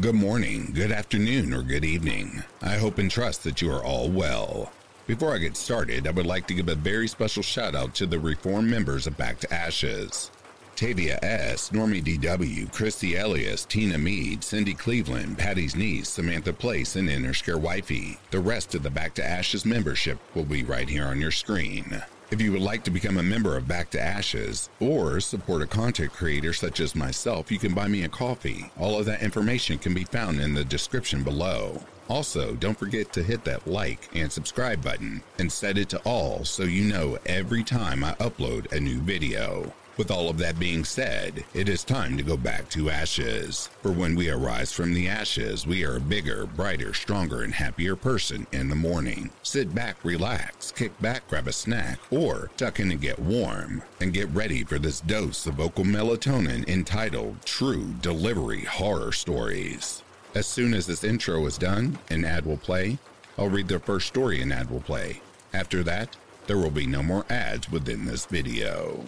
Good morning, good afternoon, or good evening. I hope and trust that you are all well. Before I get started, I would like to give a very special shout out to the reform members of Back to Ashes. Tavia S., Normie DW, Christy Elias, Tina Mead, Cindy Cleveland, Patty's niece, Samantha Place, and Inner Scare Wifey. The rest of the Back to Ashes membership will be right here on your screen. If you would like to become a member of Back to Ashes or support a content creator such as myself, you can buy me a coffee. All of that information can be found in the description below. Also, don't forget to hit that like and subscribe button and set it to all so you know every time I upload a new video. With all of that being said, it is time to go back to ashes. For when we arise from the ashes, we are a bigger, brighter, stronger, and happier person in the morning. Sit back, relax, kick back, grab a snack, or tuck in and get warm, and get ready for this dose of vocal melatonin entitled True Delivery Horror Stories. As soon as this intro is done, an ad will play. I'll read the first story an ad will play. After that, there will be no more ads within this video.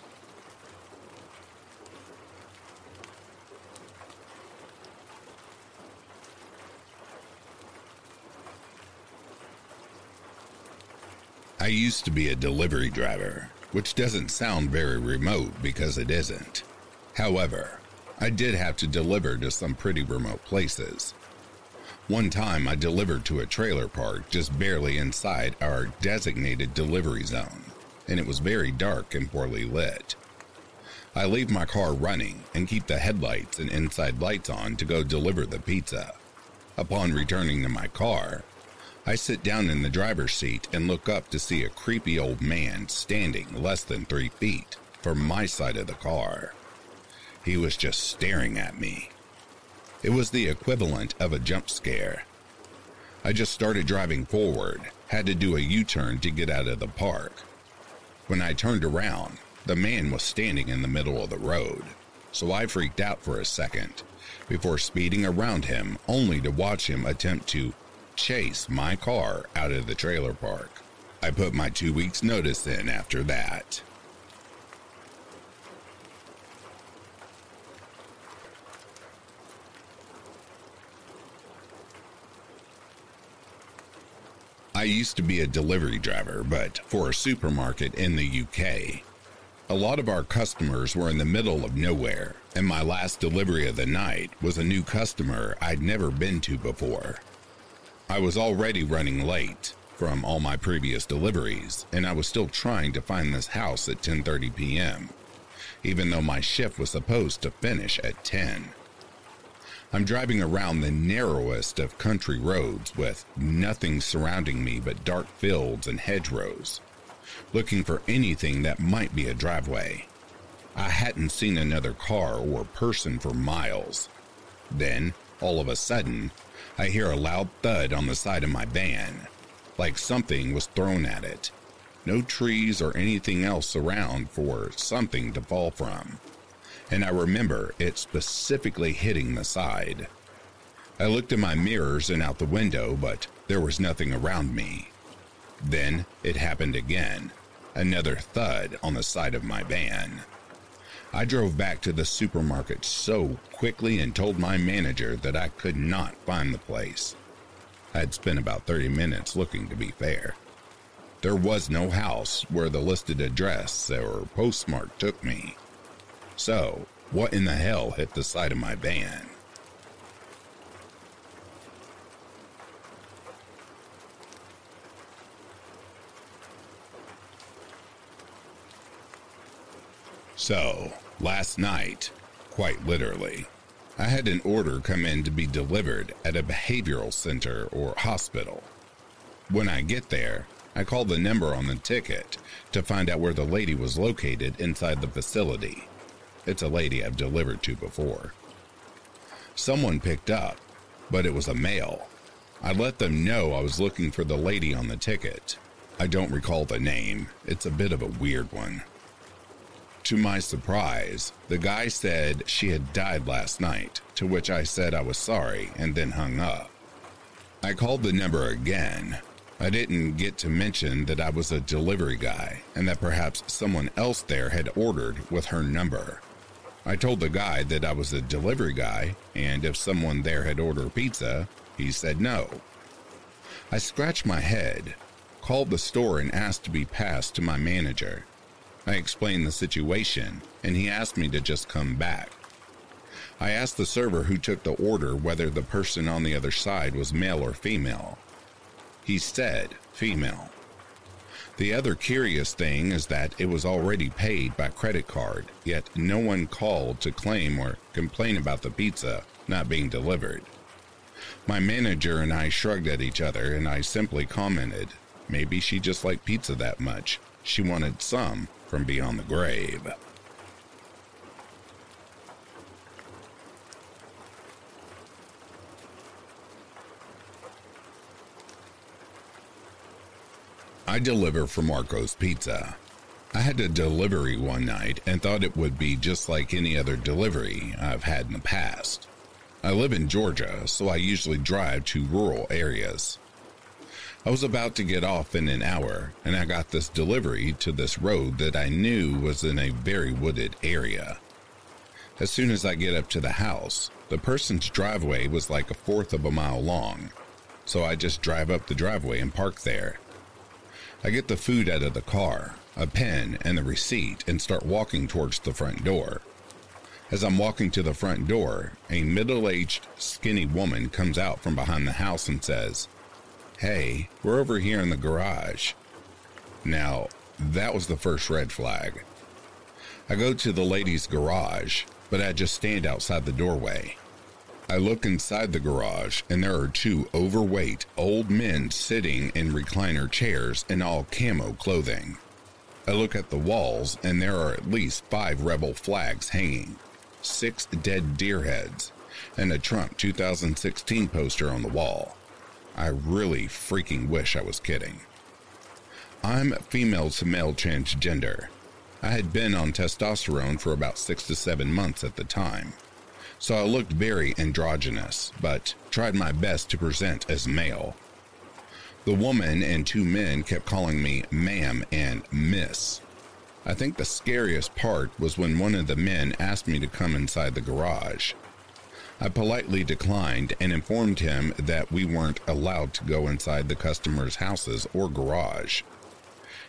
I used to be a delivery driver, which doesn't sound very remote because it isn't. However, I did have to deliver to some pretty remote places. One time I delivered to a trailer park just barely inside our designated delivery zone, and it was very dark and poorly lit. I leave my car running and keep the headlights and inside lights on to go deliver the pizza. Upon returning to my car, I sit down in the driver's seat and look up to see a creepy old man standing less than three feet from my side of the car. He was just staring at me. It was the equivalent of a jump scare. I just started driving forward, had to do a U turn to get out of the park. When I turned around, the man was standing in the middle of the road, so I freaked out for a second before speeding around him only to watch him attempt to chase my car out of the trailer park. I put my two weeks' notice in after that. I used to be a delivery driver, but for a supermarket in the UK. A lot of our customers were in the middle of nowhere, and my last delivery of the night was a new customer I'd never been to before. I was already running late from all my previous deliveries, and I was still trying to find this house at 10:30 p.m., even though my shift was supposed to finish at 10. I'm driving around the narrowest of country roads with nothing surrounding me but dark fields and hedgerows, looking for anything that might be a driveway. I hadn't seen another car or person for miles. Then, all of a sudden, I hear a loud thud on the side of my van, like something was thrown at it. No trees or anything else around for something to fall from. And I remember it specifically hitting the side. I looked in my mirrors and out the window, but there was nothing around me. Then it happened again. Another thud on the side of my van. I drove back to the supermarket so quickly and told my manager that I could not find the place. I had spent about 30 minutes looking to be fair. There was no house where the listed address or postmark took me. So, what in the hell hit the side of my van? So, last night, quite literally, I had an order come in to be delivered at a behavioral center or hospital. When I get there, I call the number on the ticket to find out where the lady was located inside the facility. It's a lady I've delivered to before. Someone picked up, but it was a male. I let them know I was looking for the lady on the ticket. I don't recall the name, it's a bit of a weird one. To my surprise, the guy said she had died last night, to which I said I was sorry and then hung up. I called the number again. I didn't get to mention that I was a delivery guy and that perhaps someone else there had ordered with her number. I told the guy that I was a delivery guy, and if someone there had ordered pizza, he said no. I scratched my head, called the store, and asked to be passed to my manager. I explained the situation, and he asked me to just come back. I asked the server who took the order whether the person on the other side was male or female. He said female. The other curious thing is that it was already paid by credit card, yet no one called to claim or complain about the pizza not being delivered. My manager and I shrugged at each other, and I simply commented, maybe she just liked pizza that much. She wanted some from beyond the grave. I deliver for Marco's Pizza. I had a delivery one night and thought it would be just like any other delivery I've had in the past. I live in Georgia, so I usually drive to rural areas. I was about to get off in an hour, and I got this delivery to this road that I knew was in a very wooded area. As soon as I get up to the house, the person's driveway was like a fourth of a mile long, so I just drive up the driveway and park there. I get the food out of the car, a pen, and the receipt, and start walking towards the front door. As I'm walking to the front door, a middle aged, skinny woman comes out from behind the house and says, Hey, we're over here in the garage. Now, that was the first red flag. I go to the lady's garage, but I just stand outside the doorway. I look inside the garage, and there are two overweight old men sitting in recliner chairs in all camo clothing. I look at the walls, and there are at least five rebel flags hanging, six dead deer heads, and a Trump 2016 poster on the wall. I really freaking wish I was kidding. I'm female to male transgender. I had been on testosterone for about six to seven months at the time so I looked very androgynous, but tried my best to present as male. The woman and two men kept calling me ma'am and miss. I think the scariest part was when one of the men asked me to come inside the garage. I politely declined and informed him that we weren't allowed to go inside the customers' houses or garage.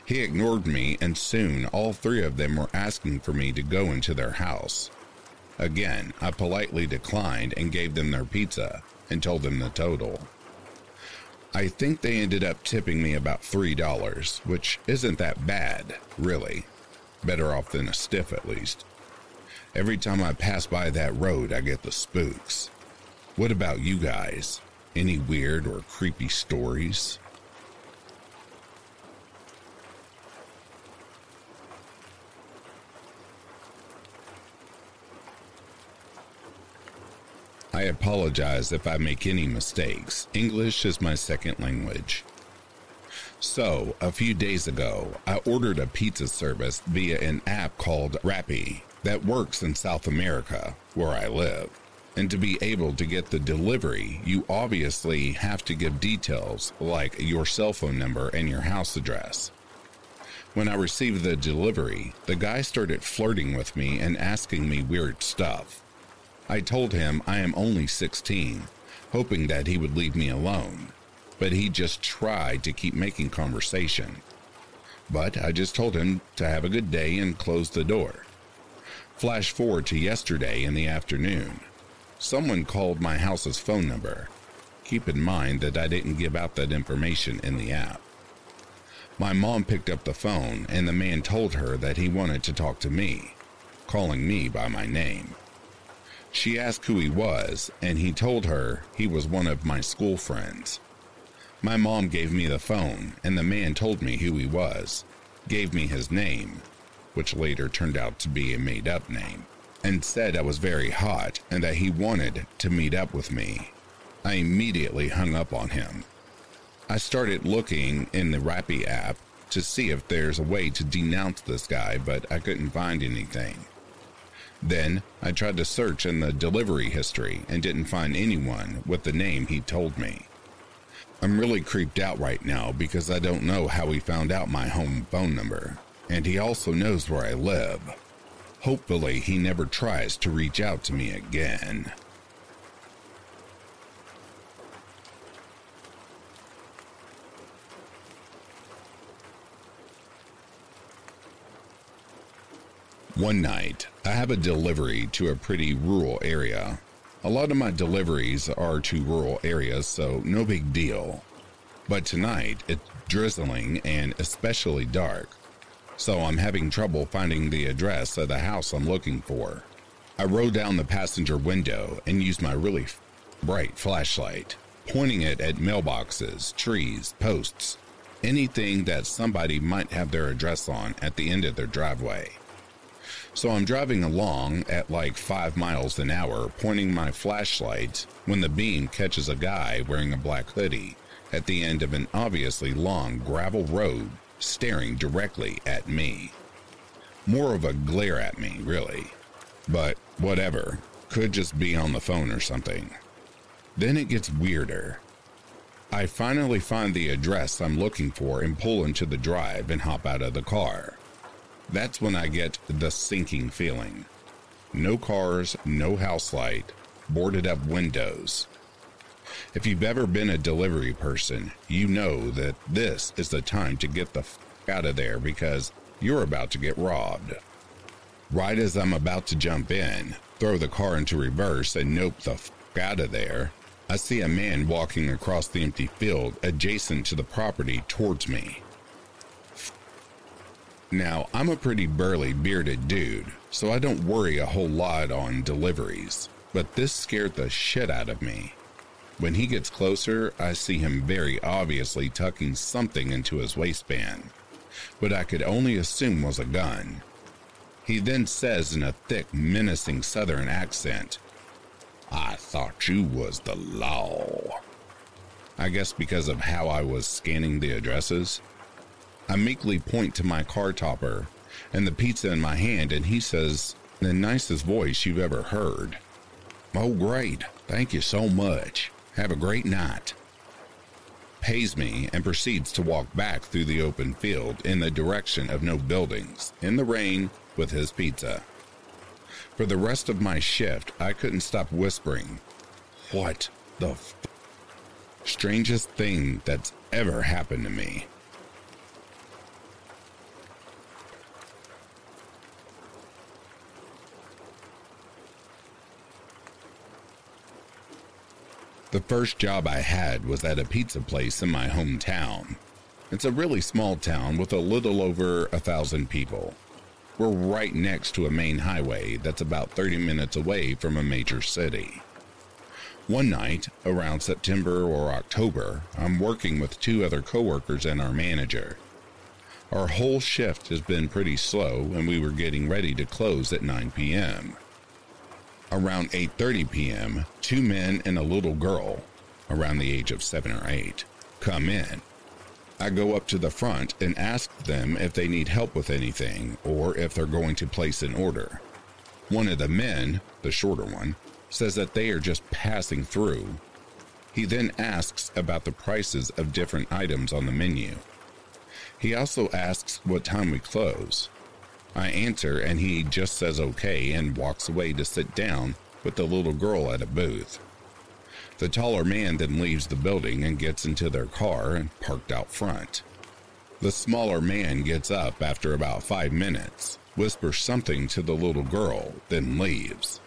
He ignored me, and soon all three of them were asking for me to go into their house. Again, I politely declined and gave them their pizza and told them the total. I think they ended up tipping me about $3, which isn't that bad, really. Better off than a stiff, at least. Every time I pass by that road, I get the spooks. What about you guys? Any weird or creepy stories? I apologize if I make any mistakes. English is my second language. So, a few days ago, I ordered a pizza service via an app called Rappi that works in South America, where I live. And to be able to get the delivery, you obviously have to give details like your cell phone number and your house address. When I received the delivery, the guy started flirting with me and asking me weird stuff. I told him I am only 16, hoping that he would leave me alone, but he just tried to keep making conversation. But I just told him to have a good day and closed the door. Flash forward to yesterday in the afternoon. Someone called my house's phone number. Keep in mind that I didn't give out that information in the app. My mom picked up the phone and the man told her that he wanted to talk to me, calling me by my name. She asked who he was, and he told her he was one of my school friends. My mom gave me the phone, and the man told me who he was, gave me his name, which later turned out to be a made up name, and said I was very hot and that he wanted to meet up with me. I immediately hung up on him. I started looking in the Rappi app to see if there's a way to denounce this guy, but I couldn't find anything. Then I tried to search in the delivery history and didn't find anyone with the name he told me. I'm really creeped out right now because I don't know how he found out my home phone number, and he also knows where I live. Hopefully, he never tries to reach out to me again. One night, I have a delivery to a pretty rural area. A lot of my deliveries are to rural areas, so no big deal. But tonight, it's drizzling and especially dark, so I'm having trouble finding the address of the house I'm looking for. I roll down the passenger window and use my really bright flashlight, pointing it at mailboxes, trees, posts, anything that somebody might have their address on at the end of their driveway. So I'm driving along at like five miles an hour, pointing my flashlight when the beam catches a guy wearing a black hoodie at the end of an obviously long gravel road staring directly at me. More of a glare at me, really. But whatever, could just be on the phone or something. Then it gets weirder. I finally find the address I'm looking for and pull into the drive and hop out of the car. That's when I get the sinking feeling. No cars, no house light, boarded up windows. If you've ever been a delivery person, you know that this is the time to get the f out of there because you're about to get robbed. Right as I'm about to jump in, throw the car into reverse, and nope the f out of there, I see a man walking across the empty field adjacent to the property towards me. Now, I'm a pretty burly, bearded dude, so I don't worry a whole lot on deliveries, but this scared the shit out of me. When he gets closer, I see him very obviously tucking something into his waistband, but I could only assume was a gun. He then says in a thick, menacing southern accent, I thought you was the law. I guess because of how I was scanning the addresses. I meekly point to my car topper and the pizza in my hand, and he says, the nicest voice you've ever heard, Oh, great. Thank you so much. Have a great night. Pays me and proceeds to walk back through the open field in the direction of no buildings, in the rain, with his pizza. For the rest of my shift, I couldn't stop whispering, What the f-? strangest thing that's ever happened to me. The first job I had was at a pizza place in my hometown. It's a really small town with a little over a thousand people. We're right next to a main highway that's about 30 minutes away from a major city. One night, around September or October, I'm working with two other coworkers and our manager. Our whole shift has been pretty slow and we were getting ready to close at 9 p.m. Around 8:30 p.m., two men and a little girl, around the age of 7 or 8, come in. I go up to the front and ask them if they need help with anything or if they're going to place an order. One of the men, the shorter one, says that they are just passing through. He then asks about the prices of different items on the menu. He also asks what time we close. I answer and he just says okay and walks away to sit down with the little girl at a booth. The taller man then leaves the building and gets into their car and parked out front. The smaller man gets up after about five minutes, whispers something to the little girl, then leaves.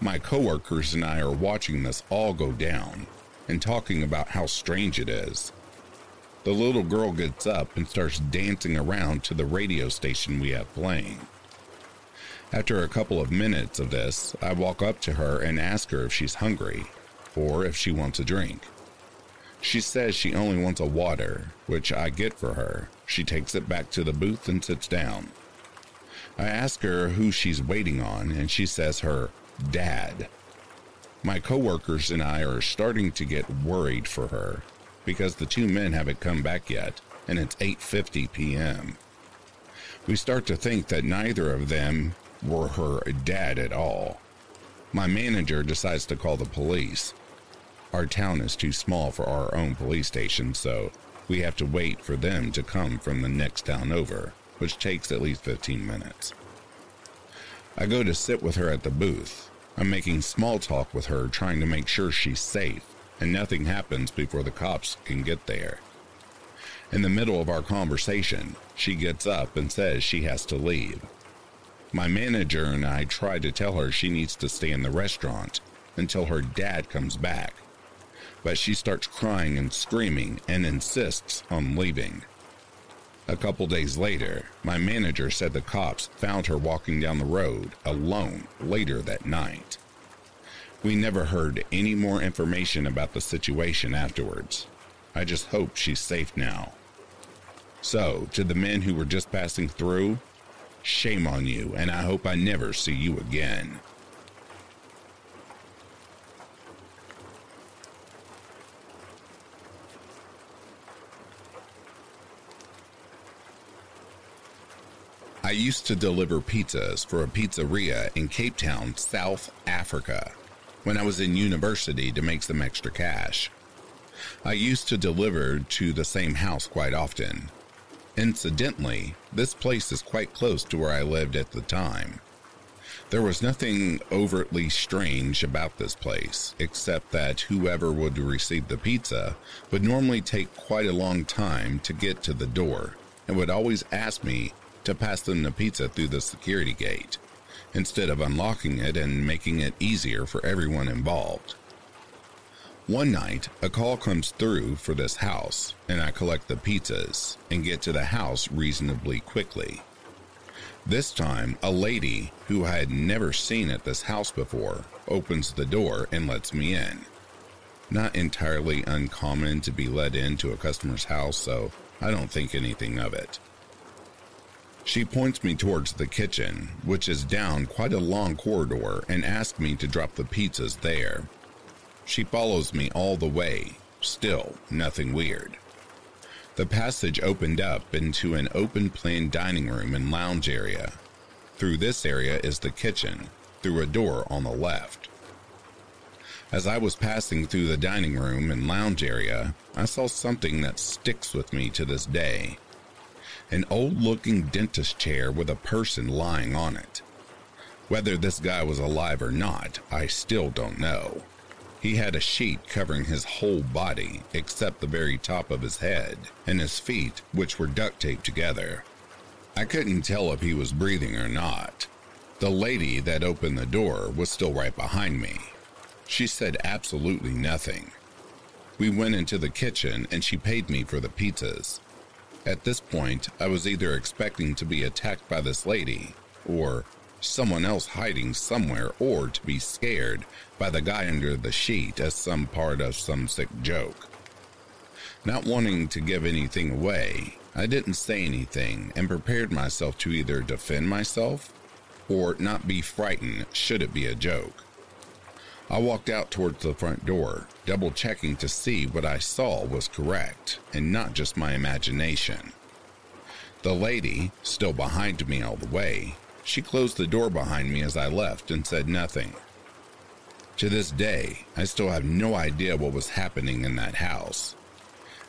My coworkers and I are watching this all go down and talking about how strange it is the little girl gets up and starts dancing around to the radio station we have playing. After a couple of minutes of this, I walk up to her and ask her if she's hungry or if she wants a drink. She says she only wants a water, which I get for her. She takes it back to the booth and sits down. I ask her who she's waiting on, and she says her dad. My coworkers and I are starting to get worried for her because the two men haven't come back yet, and it's 8:50 p.m. We start to think that neither of them were her dad at all. My manager decides to call the police. Our town is too small for our own police station, so we have to wait for them to come from the next town over, which takes at least 15 minutes. I go to sit with her at the booth. I'm making small talk with her, trying to make sure she's safe, and nothing happens before the cops can get there. In the middle of our conversation, she gets up and says she has to leave. My manager and I try to tell her she needs to stay in the restaurant until her dad comes back, but she starts crying and screaming and insists on leaving. A couple days later, my manager said the cops found her walking down the road alone later that night. We never heard any more information about the situation afterwards. I just hope she's safe now. So, to the men who were just passing through, shame on you, and I hope I never see you again. I used to deliver pizzas for a pizzeria in Cape Town, South Africa, when I was in university to make some extra cash. I used to deliver to the same house quite often. Incidentally, this place is quite close to where I lived at the time. There was nothing overtly strange about this place, except that whoever would receive the pizza would normally take quite a long time to get to the door and would always ask me to pass them the pizza through the security gate, instead of unlocking it and making it easier for everyone involved. One night, a call comes through for this house, and I collect the pizzas and get to the house reasonably quickly. This time, a lady who I had never seen at this house before opens the door and lets me in. Not entirely uncommon to be let into a customer's house, so I don't think anything of it. She points me towards the kitchen, which is down quite a long corridor, and asks me to drop the pizzas there. She follows me all the way, still nothing weird. The passage opened up into an open plan dining room and lounge area. Through this area is the kitchen, through a door on the left. As I was passing through the dining room and lounge area, I saw something that sticks with me to this day. An old looking dentist chair with a person lying on it. Whether this guy was alive or not, I still don't know. He had a sheet covering his whole body except the very top of his head and his feet, which were duct taped together. I couldn't tell if he was breathing or not. The lady that opened the door was still right behind me. She said absolutely nothing. We went into the kitchen and she paid me for the pizzas. At this point, I was either expecting to be attacked by this lady or someone else hiding somewhere or to be scared by the guy under the sheet as some part of some sick joke. Not wanting to give anything away, I didn't say anything and prepared myself to either defend myself or not be frightened should it be a joke. I walked out towards the front door, double checking to see what I saw was correct and not just my imagination. The lady, still behind me all the way, she closed the door behind me as I left and said nothing. To this day, I still have no idea what was happening in that house.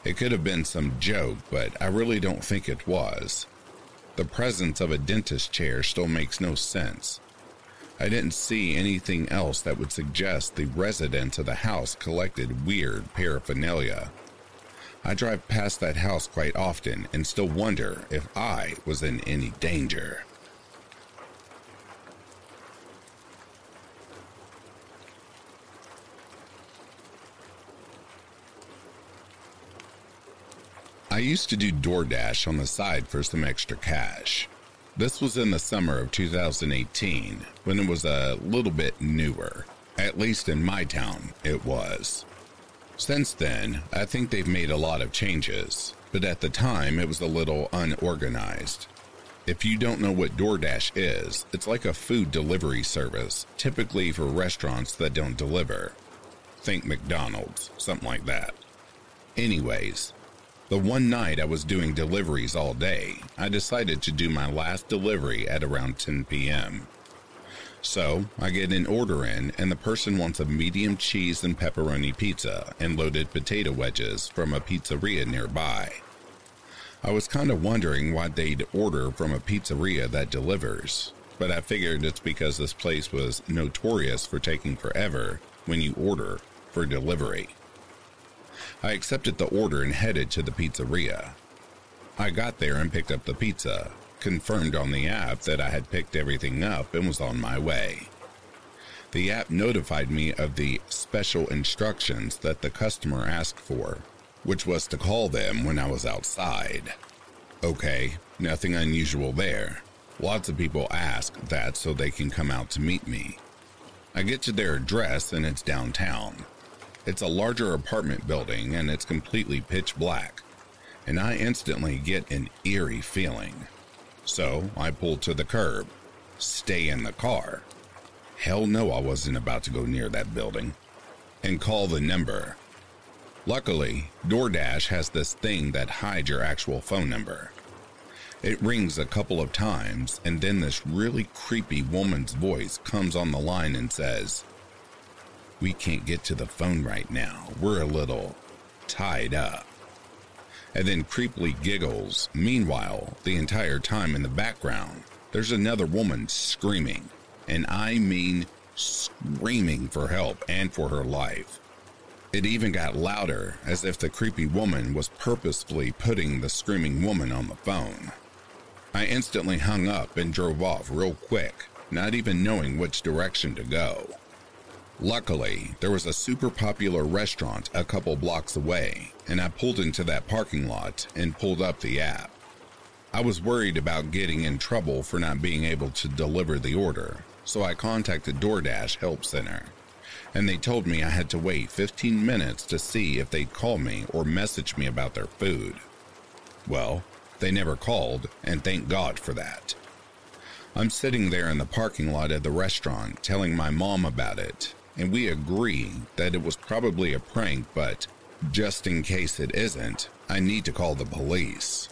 It could have been some joke, but I really don't think it was. The presence of a dentist chair still makes no sense. I didn't see anything else that would suggest the residents of the house collected weird paraphernalia. I drive past that house quite often and still wonder if I was in any danger. I used to do DoorDash on the side for some extra cash. This was in the summer of 2018 when it was a little bit newer. At least in my town, it was. Since then, I think they've made a lot of changes, but at the time it was a little unorganized. If you don't know what DoorDash is, it's like a food delivery service, typically for restaurants that don't deliver. Think McDonald's, something like that. Anyways, the one night I was doing deliveries all day, I decided to do my last delivery at around 10 p.m. So I get an order in, and the person wants a medium cheese and pepperoni pizza and loaded potato wedges from a pizzeria nearby. I was kind of wondering why they'd order from a pizzeria that delivers. but I figured it's because this place was notorious for taking forever when you order for delivery. I accepted the order and headed to the pizzeria. I got there and picked up the pizza, confirmed on the app that I had picked everything up and was on my way. The app notified me of the special instructions that the customer asked for, which was to call them when I was outside. Okay, nothing unusual there. Lots of people ask that so they can come out to meet me. I get to their address and it's downtown. It's a larger apartment building and it's completely pitch black, and I instantly get an eerie feeling. So I pull to the curb, stay in the car. Hell no, I wasn't about to go near that building. And call the number. Luckily, DoorDash has this thing that hides your actual phone number. It rings a couple of times, and then this really creepy woman's voice comes on the line and says, We can't get to the phone right now. We're a little tied up and then creepily giggles. Meanwhile, the entire time in the background, there's another woman screaming, and I mean screaming for help and for her life. It even got louder, as if the creepy woman was purposefully putting the screaming woman on the phone. I instantly hung up and drove off real quick, not even knowing which direction to go. Luckily, there was a super popular restaurant a couple blocks away, and I pulled into that parking lot and pulled up the app. I was worried about getting in trouble for not being able to deliver the order, so I contacted DoorDash Help Center, and they told me I had to wait 15 minutes to see if they'd call me or message me about their food. Well, they never called, and thank God for that. I'm sitting there in the parking lot at the restaurant telling my mom about it, and we agree that it was probably a prank, but just in case it isn't, I need to call the police.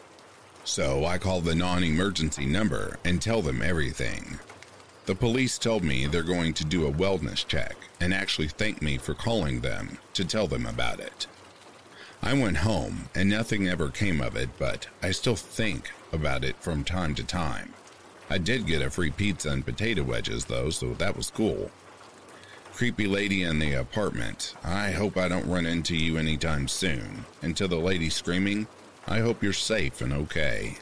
So I call the non emergency number and tell them everything. The police told me they're going to do a wellness check and actually thank me for calling them to tell them about it. I went home and nothing ever came of it, but I still think about it from time to time. I did get a free pizza and potato wedges though, so that was cool creepy lady in the apartment. I hope I don't run into you anytime soon. And to the lady screaming, I hope you're safe and okay.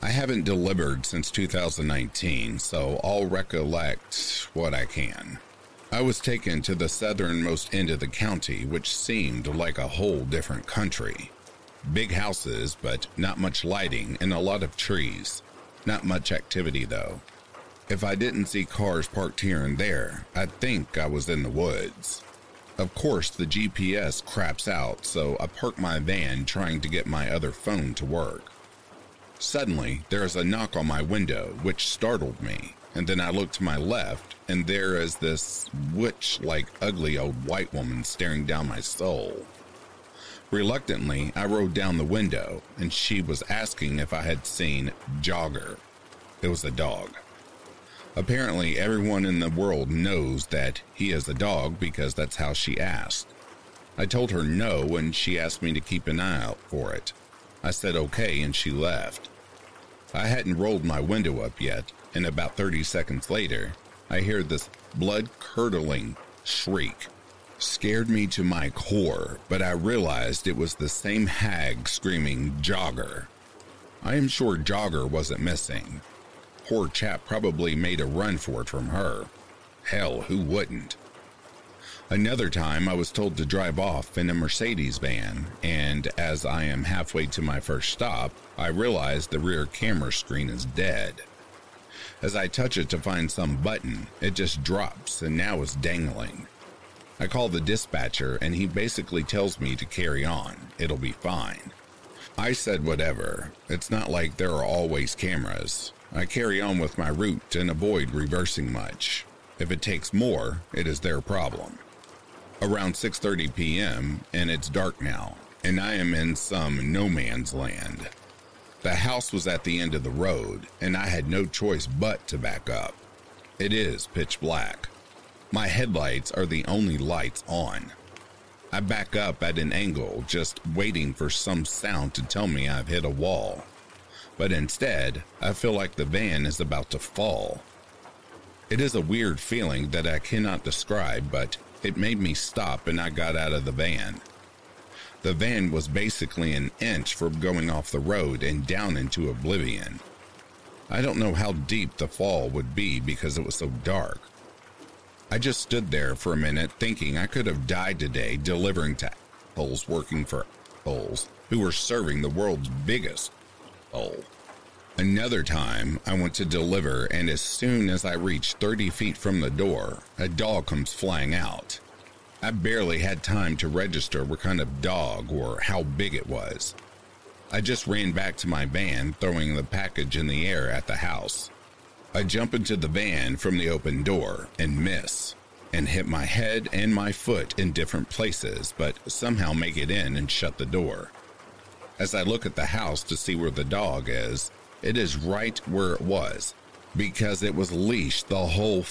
I haven't delivered since 2019, so I'll recollect what I can. I was taken to the southernmost end of the county, which seemed like a whole different country. Big houses, but not much lighting and a lot of trees. Not much activity, though. If I didn't see cars parked here and there, I'd think I was in the woods. Of course, the GPS craps out, so I park my van trying to get my other phone to work. Suddenly, there is a knock on my window, which startled me and then I look to my left, and there is this witch like ugly old white woman staring down my soul. Reluctantly, I rolled down the window, and she was asking if I had seen Jogger. It was a dog. Apparently, everyone in the world knows that he is a dog because that's how she asked. I told her no, and she asked me to keep an eye out for it. I said okay, and she left. I hadn't rolled my window up yet, and about 30 seconds later, I hear this blood curdling shriek. Scared me to my core, but I realized it was the same hag screaming Jogger. I am sure Jogger wasn't missing. Poor chap probably made a run for it from her. Hell, who wouldn't? Another time, I was told to drive off in a Mercedes van, and as I am halfway to my first stop, I realize the rear camera screen is dead. As I touch it to find some button, it just drops and now is dangling. I call the dispatcher and he basically tells me to carry on. It'll be fine. I said whatever. It's not like there are always cameras. I carry on with my route and avoid reversing much. If it takes more, it is their problem. Around 6:30 p.m. and it's dark now, and I am in some no man's land. The house was at the end of the road, and I had no choice but to back up. It is pitch black. My headlights are the only lights on. I back up at an angle, just waiting for some sound to tell me I've hit a wall. But instead, I feel like the van is about to fall. It is a weird feeling that I cannot describe, but it made me stop and I got out of the van. The van was basically an inch from going off the road and down into oblivion. I don't know how deep the fall would be because it was so dark. I just stood there for a minute thinking I could have died today delivering to assholes working for assholes who were serving the world's biggest hole. Another time, I went to deliver, and as soon as I reached 30 feet from the door, a dog comes flying out. I barely had time to register what kind of dog or how big it was. I just ran back to my van, throwing the package in the air at the house. I jump into the van from the open door and miss, and hit my head and my foot in different places, but somehow make it in and shut the door. As I look at the house to see where the dog is, it is right where it was, because it was leashed the whole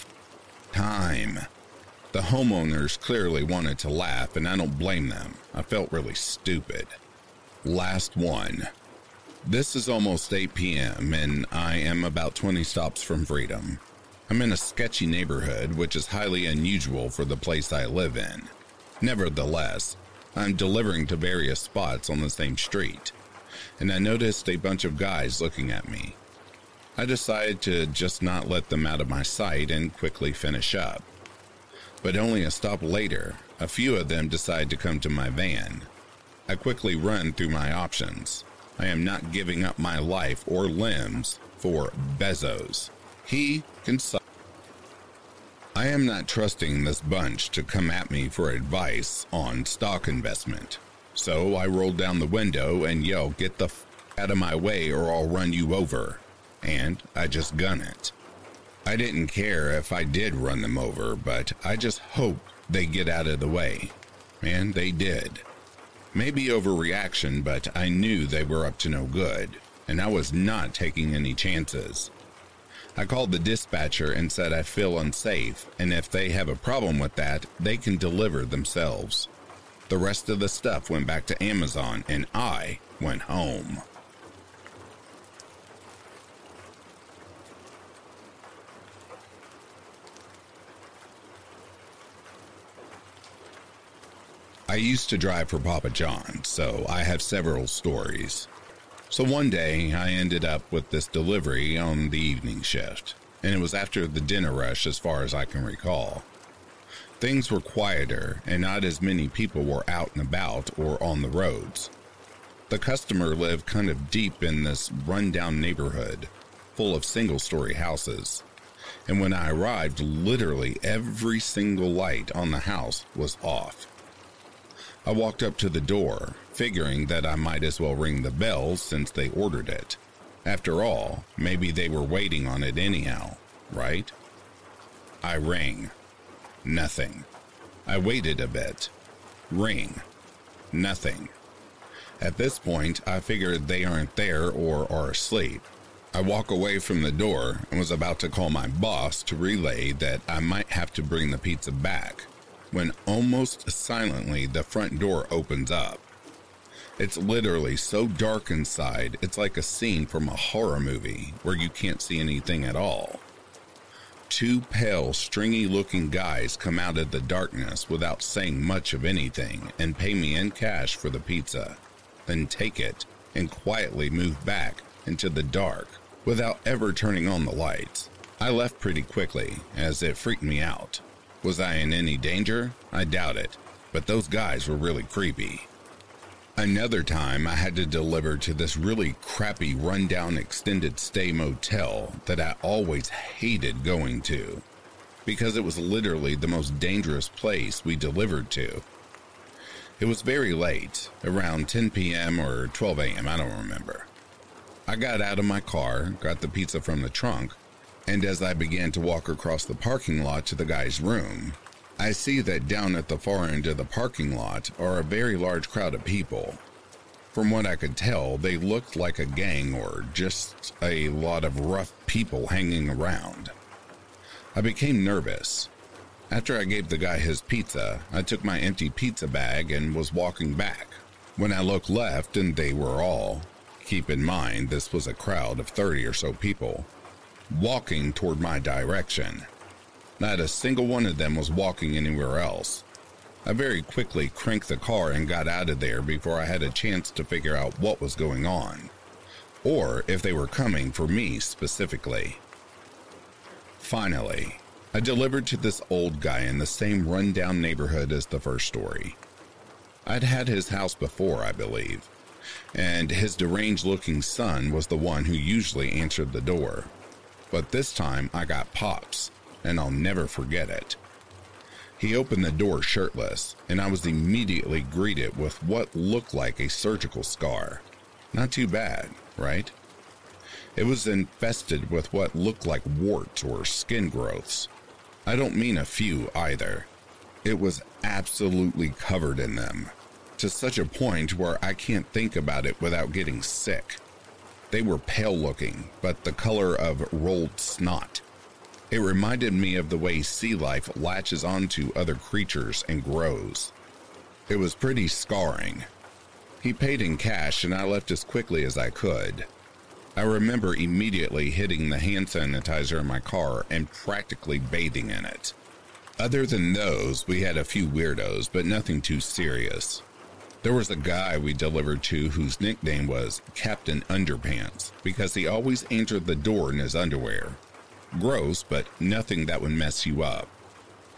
time. The homeowners clearly wanted to laugh, and I don't blame them. I felt really stupid. Last one. This is almost 8 p.m., and I am about 20 stops from freedom. I'm in a sketchy neighborhood, which is highly unusual for the place I live in. Nevertheless, I'm delivering to various spots on the same street, and I noticed a bunch of guys looking at me. I decided to just not let them out of my sight and quickly finish up. But only a stop later, a few of them decide to come to my van. I quickly run through my options. I am not giving up my life or limbs for Bezos. He can suck. I am not trusting this bunch to come at me for advice on stock investment. So I roll down the window and yell, Get the f out of my way or I'll run you over. And I just gun it. I didn't care if I did run them over, but I just hoped they get out of the way. And they did. Maybe overreaction, but I knew they were up to no good, and I was not taking any chances. I called the dispatcher and said I feel unsafe, and if they have a problem with that, they can deliver themselves. The rest of the stuff went back to Amazon, and I went home. I used to drive for Papa John, so I have several stories. So one day I ended up with this delivery on the evening shift, and it was after the dinner rush as far as I can recall. Things were quieter, and not as many people were out and about or on the roads. The customer lived kind of deep in this rundown neighborhood, full of single story houses. And when I arrived, literally every single light on the house was off. I walked up to the door, figuring that I might as well ring the bell since they ordered it. After all, maybe they were waiting on it anyhow, right? I rang. Nothing. I waited a bit. Ring. Nothing. At this point, I figured they aren't there or are asleep. I walk away from the door and was about to call my boss to relay that I might have to bring the pizza back when almost silently the front door opens up. It's literally so dark inside, it's like a scene from a horror movie where you can't see anything at all. Two pale, stringy looking guys come out of the darkness without saying much of anything and pay me in cash for the pizza, then take it and quietly move back into the dark without ever turning on the lights. I left pretty quickly as it freaked me out. Was I in any danger? I doubt it, but those guys were really creepy. Another time, I had to deliver to this really crappy, rundown extended stay motel that I always hated going to because it was literally the most dangerous place we delivered to. It was very late, around 10 p.m. or 12 a.m., I don't remember. I got out of my car, got the pizza from the trunk, and as I began to walk across the parking lot to the guy's room, I see that down at the far end of the parking lot are a very large crowd of people. From what I could tell, they looked like a gang or just a lot of rough people hanging around. I became nervous. After I gave the guy his pizza, I took my empty pizza bag and was walking back. When I looked left, and they were all, keep in mind this was a crowd of 30 or so people, walking toward my direction. Not a single one of them was walking anywhere else. I very quickly cranked the car and got out of there before I had a chance to figure out what was going on, or if they were coming for me specifically. Finally, I delivered to this old guy in the same rundown neighborhood as the first story. I'd had his house before, I believe, and his deranged looking son was the one who usually answered the door. But this time I got Pops, and I'll never forget it. He opened the door shirtless, and I was immediately greeted with what looked like a surgical scar. Not too bad, right? It was infested with what looked like warts or skin growths. I don't mean a few either. It was absolutely covered in them, to such a point where I can't think about it without getting sick. They were pale looking, but the color of rolled snot. It reminded me of the way sea life latches onto other creatures and grows. It was pretty scarring. He paid in cash and I left as quickly as I could. I remember immediately hitting the hand sanitizer in my car and practically bathing in it. Other than those, we had a few weirdos, but nothing too serious. There was a guy we delivered to whose nickname was Captain Underpants because he always entered the door in his underwear. Gross, but nothing that would mess you up.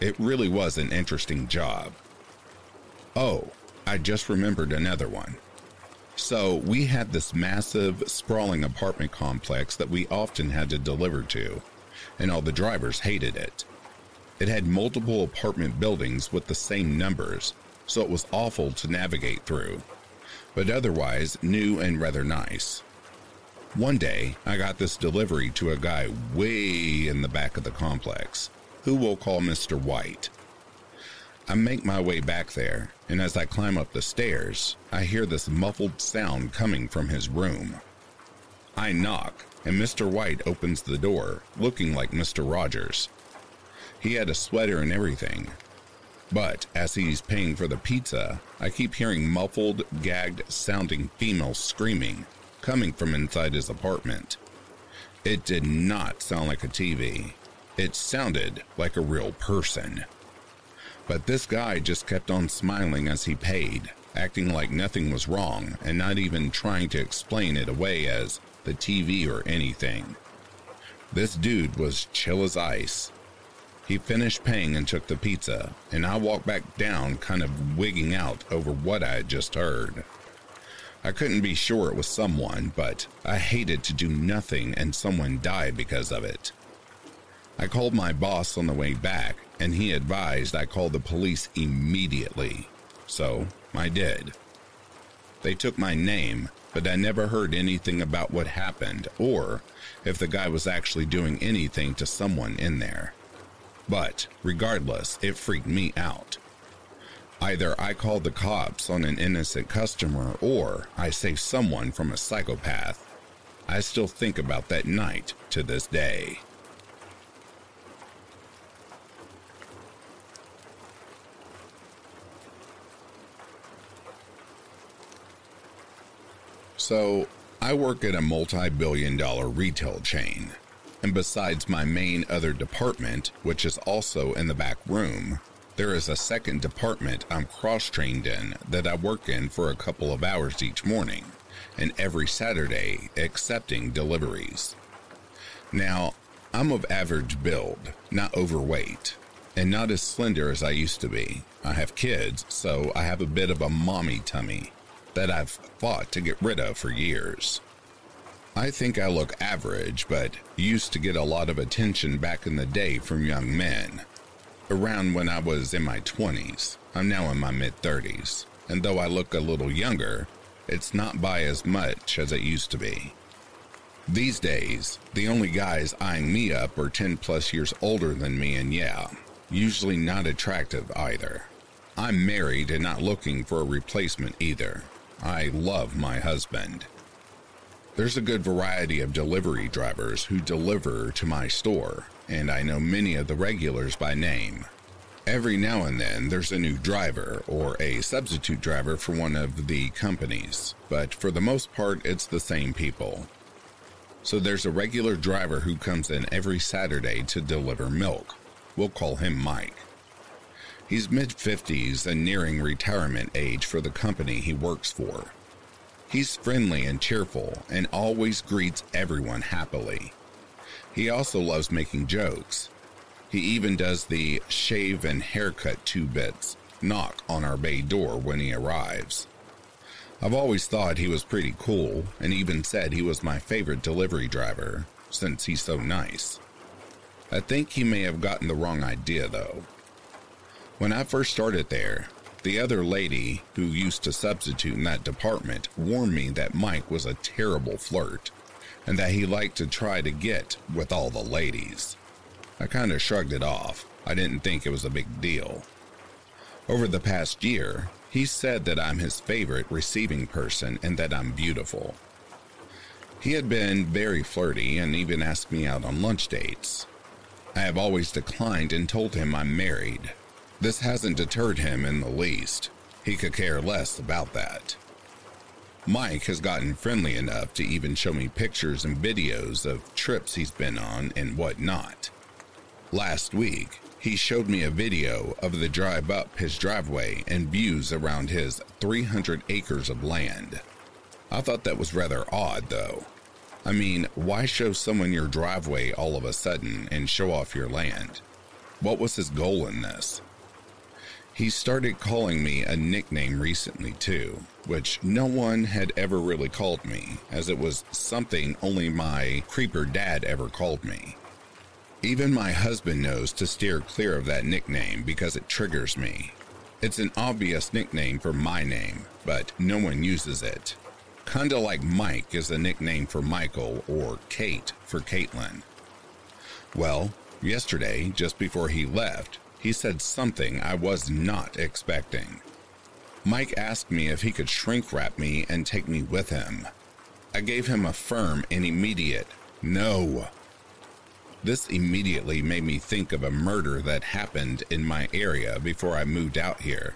It really was an interesting job. Oh, I just remembered another one. So we had this massive, sprawling apartment complex that we often had to deliver to, and all the drivers hated it. It had multiple apartment buildings with the same numbers, so it was awful to navigate through, but otherwise new and rather nice. One day, I got this delivery to a guy way in the back of the complex, who we'll call Mr. White. I make my way back there, and as I climb up the stairs, I hear this muffled sound coming from his room. I knock, and Mr. White opens the door, looking like Mr. Rogers. He had a sweater and everything. But as he's paying for the pizza, I keep hearing muffled, gagged sounding female screaming coming from inside his apartment. It did not sound like a TV. It sounded like a real person. But this guy just kept on smiling as he paid, acting like nothing was wrong and not even trying to explain it away as the TV or anything. This dude was chill as ice. He finished paying and took the pizza, and I walked back down, kind of wigging out over what I had just heard. I couldn't be sure it was someone, but I hated to do nothing and someone die because of it. I called my boss on the way back, and he advised I call the police immediately. So I did. They took my name, but I never heard anything about what happened or if the guy was actually doing anything to someone in there. But regardless, it freaked me out. Either I called the cops on an innocent customer or I saved someone from a psychopath. I still think about that night to this day. So, I work at a multi billion dollar retail chain. And besides my main other department, which is also in the back room, there is a second department I'm cross trained in that I work in for a couple of hours each morning and every Saturday, accepting deliveries. Now, I'm of average build, not overweight, and not as slender as I used to be. I have kids, so I have a bit of a mommy tummy that I've fought to get rid of for years. I think I look average, but used to get a lot of attention back in the day from young men. Around when I was in my 20s, I'm now in my mid 30s, and though I look a little younger, it's not by as much as it used to be. These days, the only guys eyeing me up are 10 plus years older than me, and yeah, usually not attractive either. I'm married and not looking for a replacement either. I love my husband. There's a good variety of delivery drivers who deliver to my store, and I know many of the regulars by name. Every now and then there's a new driver or a substitute driver for one of the companies, but for the most part it's the same people. So there's a regular driver who comes in every Saturday to deliver milk. We'll call him Mike. He's mid 50s and nearing retirement age for the company he works for. He's friendly and cheerful and always greets everyone happily. He also loves making jokes. He even does the shave and haircut two bits knock on our bay door when he arrives. I've always thought he was pretty cool and even said he was my favorite delivery driver since he's so nice. I think he may have gotten the wrong idea though. When I first started there, the other lady who used to substitute in that department warned me that Mike was a terrible flirt and that he liked to try to get with all the ladies. I kind of shrugged it off. I didn't think it was a big deal. Over the past year, he said that I'm his favorite receiving person and that I'm beautiful. He had been very flirty and even asked me out on lunch dates. I have always declined and told him I'm married, this hasn't deterred him in the least. He could care less about that. Mike has gotten friendly enough to even show me pictures and videos of trips he's been on and whatnot. Last week, he showed me a video of the drive up his driveway and views around his 300 acres of land. I thought that was rather odd, though. I mean, why show someone your driveway all of a sudden and show off your land? What was his goal in this? He started calling me a nickname recently, too, which no one had ever really called me, as it was something only my creeper dad ever called me. Even my husband knows to steer clear of that nickname because it triggers me. It's an obvious nickname for my name, but no one uses it. Kinda like Mike is a nickname for Michael or Kate for Caitlin. Well, yesterday, just before he left, he said something I was not expecting. Mike asked me if he could shrink wrap me and take me with him. I gave him a firm and immediate no. This immediately made me think of a murder that happened in my area before I moved out here,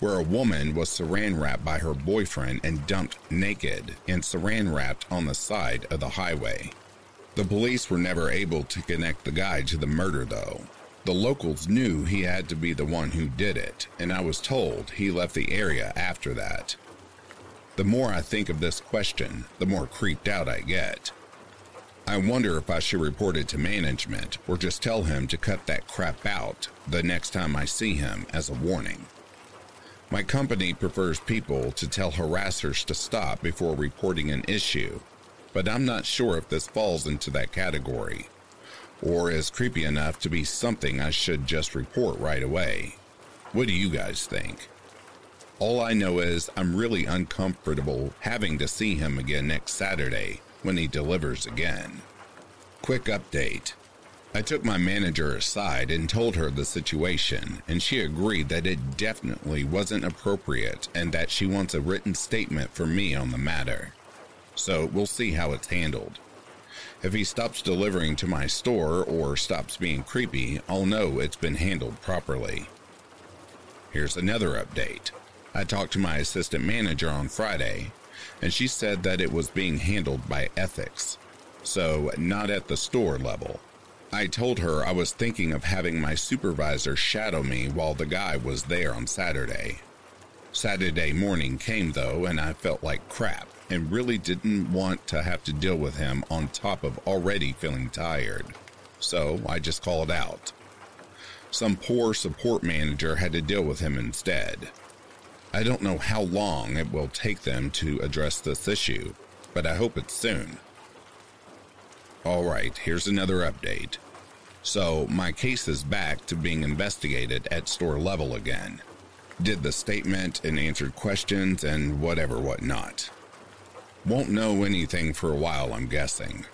where a woman was saran wrapped by her boyfriend and dumped naked and saran wrapped on the side of the highway. The police were never able to connect the guy to the murder, though. The locals knew he had to be the one who did it, and I was told he left the area after that. The more I think of this question, the more creeped out I get. I wonder if I should report it to management or just tell him to cut that crap out the next time I see him as a warning. My company prefers people to tell harassers to stop before reporting an issue, but I'm not sure if this falls into that category or is creepy enough to be something I should just report right away. What do you guys think? All I know is I'm really uncomfortable having to see him again next Saturday when he delivers again. Quick update. I took my manager aside and told her the situation, and she agreed that it definitely wasn't appropriate and that she wants a written statement from me on the matter. So we'll see how it's handled. If he stops delivering to my store or stops being creepy, I'll know it's been handled properly. Here's another update. I talked to my assistant manager on Friday, and she said that it was being handled by ethics, so not at the store level. I told her I was thinking of having my supervisor shadow me while the guy was there on Saturday. Saturday morning came though, and I felt like crap and really didn't want to have to deal with him on top of already feeling tired. So I just called out. Some poor support manager had to deal with him instead. I don't know how long it will take them to address this issue, but I hope it's soon. Alright, here's another update. So, my case is back to being investigated at store level again. Did the statement and answered questions and whatever whatnot. Won't know anything for a while, I'm guessing.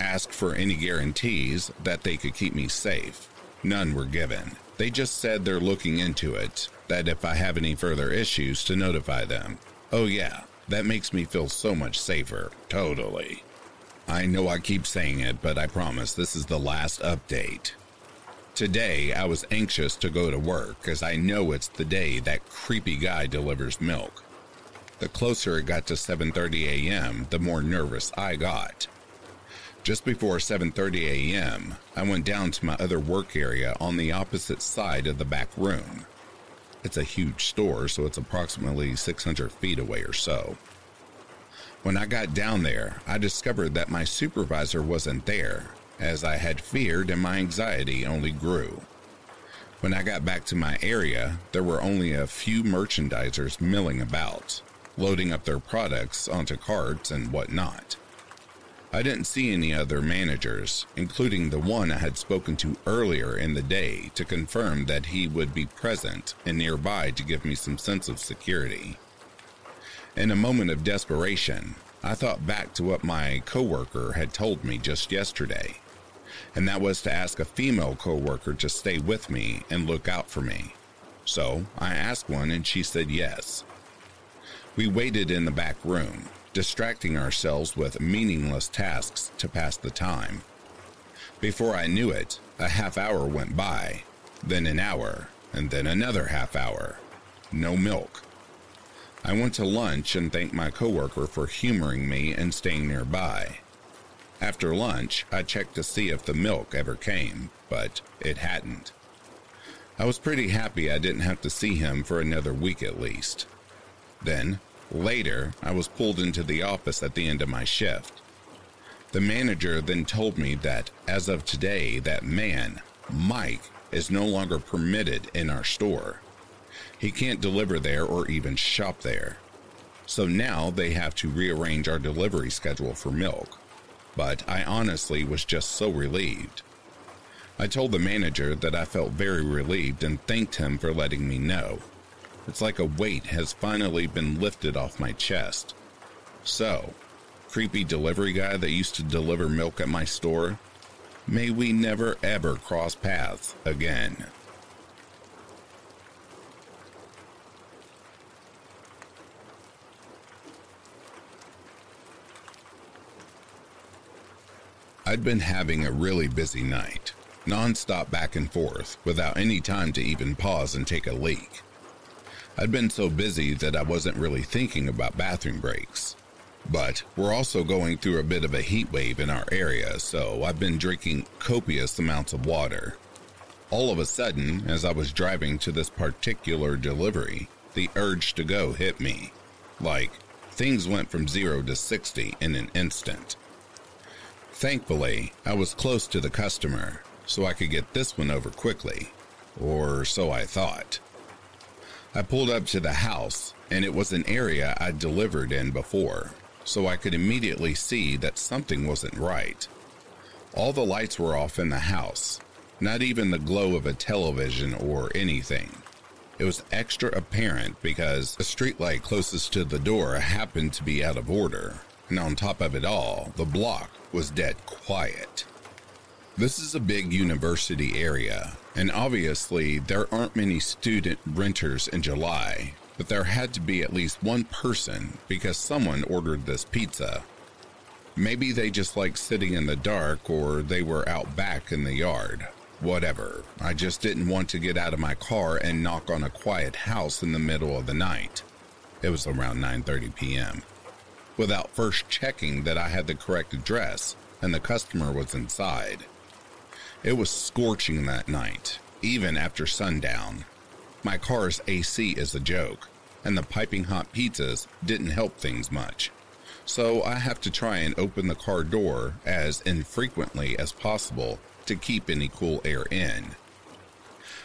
Asked for any guarantees that they could keep me safe. None were given. They just said they're looking into it, that if I have any further issues, to notify them. Oh, yeah, that makes me feel so much safer. Totally. I know I keep saying it, but I promise this is the last update. Today, I was anxious to go to work as I know it's the day that creepy guy delivers milk. The closer it got to 7:30 a.m., the more nervous I got. Just before 7:30 a.m., I went down to my other work area on the opposite side of the back room. It's a huge store, so it's approximately 600 feet away or so. When I got down there, I discovered that my supervisor wasn't there, as I had feared and my anxiety only grew. When I got back to my area, there were only a few merchandisers milling about, loading up their products onto carts and whatnot. I didn't see any other managers, including the one I had spoken to earlier in the day to confirm that he would be present and nearby to give me some sense of security. In a moment of desperation, I thought back to what my coworker had told me just yesterday, and that was to ask a female coworker to stay with me and look out for me. So I asked one and she said yes. We waited in the back room, distracting ourselves with meaningless tasks to pass the time. Before I knew it, a half hour went by, then an hour, and then another half hour. No milk. I went to lunch and thanked my coworker for humoring me and staying nearby. After lunch, I checked to see if the milk ever came, but it hadn't. I was pretty happy I didn't have to see him for another week at least. Then, Later, I was pulled into the office at the end of my shift. The manager then told me that as of today, that man, Mike, is no longer permitted in our store. He can't deliver there or even shop there. So now they have to rearrange our delivery schedule for milk. But I honestly was just so relieved. I told the manager that I felt very relieved and thanked him for letting me know. It's like a weight has finally been lifted off my chest. So, creepy delivery guy that used to deliver milk at my store, may we never ever cross paths again. I'd been having a really busy night, nonstop back and forth, without any time to even pause and take a leak. I'd been so busy that I wasn't really thinking about bathroom breaks. But we're also going through a bit of a heat wave in our area, so I've been drinking copious amounts of water. All of a sudden, as I was driving to this particular delivery, the urge to go hit me. Like, things went from 0 to 60 in an instant. Thankfully, I was close to the customer, so I could get this one over quickly. Or so I thought. I pulled up to the house, and it was an area I'd delivered in before, so I could immediately see that something wasn't right. All the lights were off in the house, not even the glow of a television or anything. It was extra apparent because the streetlight closest to the door happened to be out of order, and on top of it all, the block was dead quiet. This is a big university area, and obviously there aren't many student renters in July, but there had to be at least one person because someone ordered this pizza. Maybe they just like sitting in the dark or they were out back in the yard. Whatever. I just didn't want to get out of my car and knock on a quiet house in the middle of the night. It was around 9:30 p.m. without first checking that I had the correct address and the customer was inside. It was scorching that night, even after sundown. My car's AC is a joke, and the piping hot pizzas didn't help things much. So I have to try and open the car door as infrequently as possible to keep any cool air in.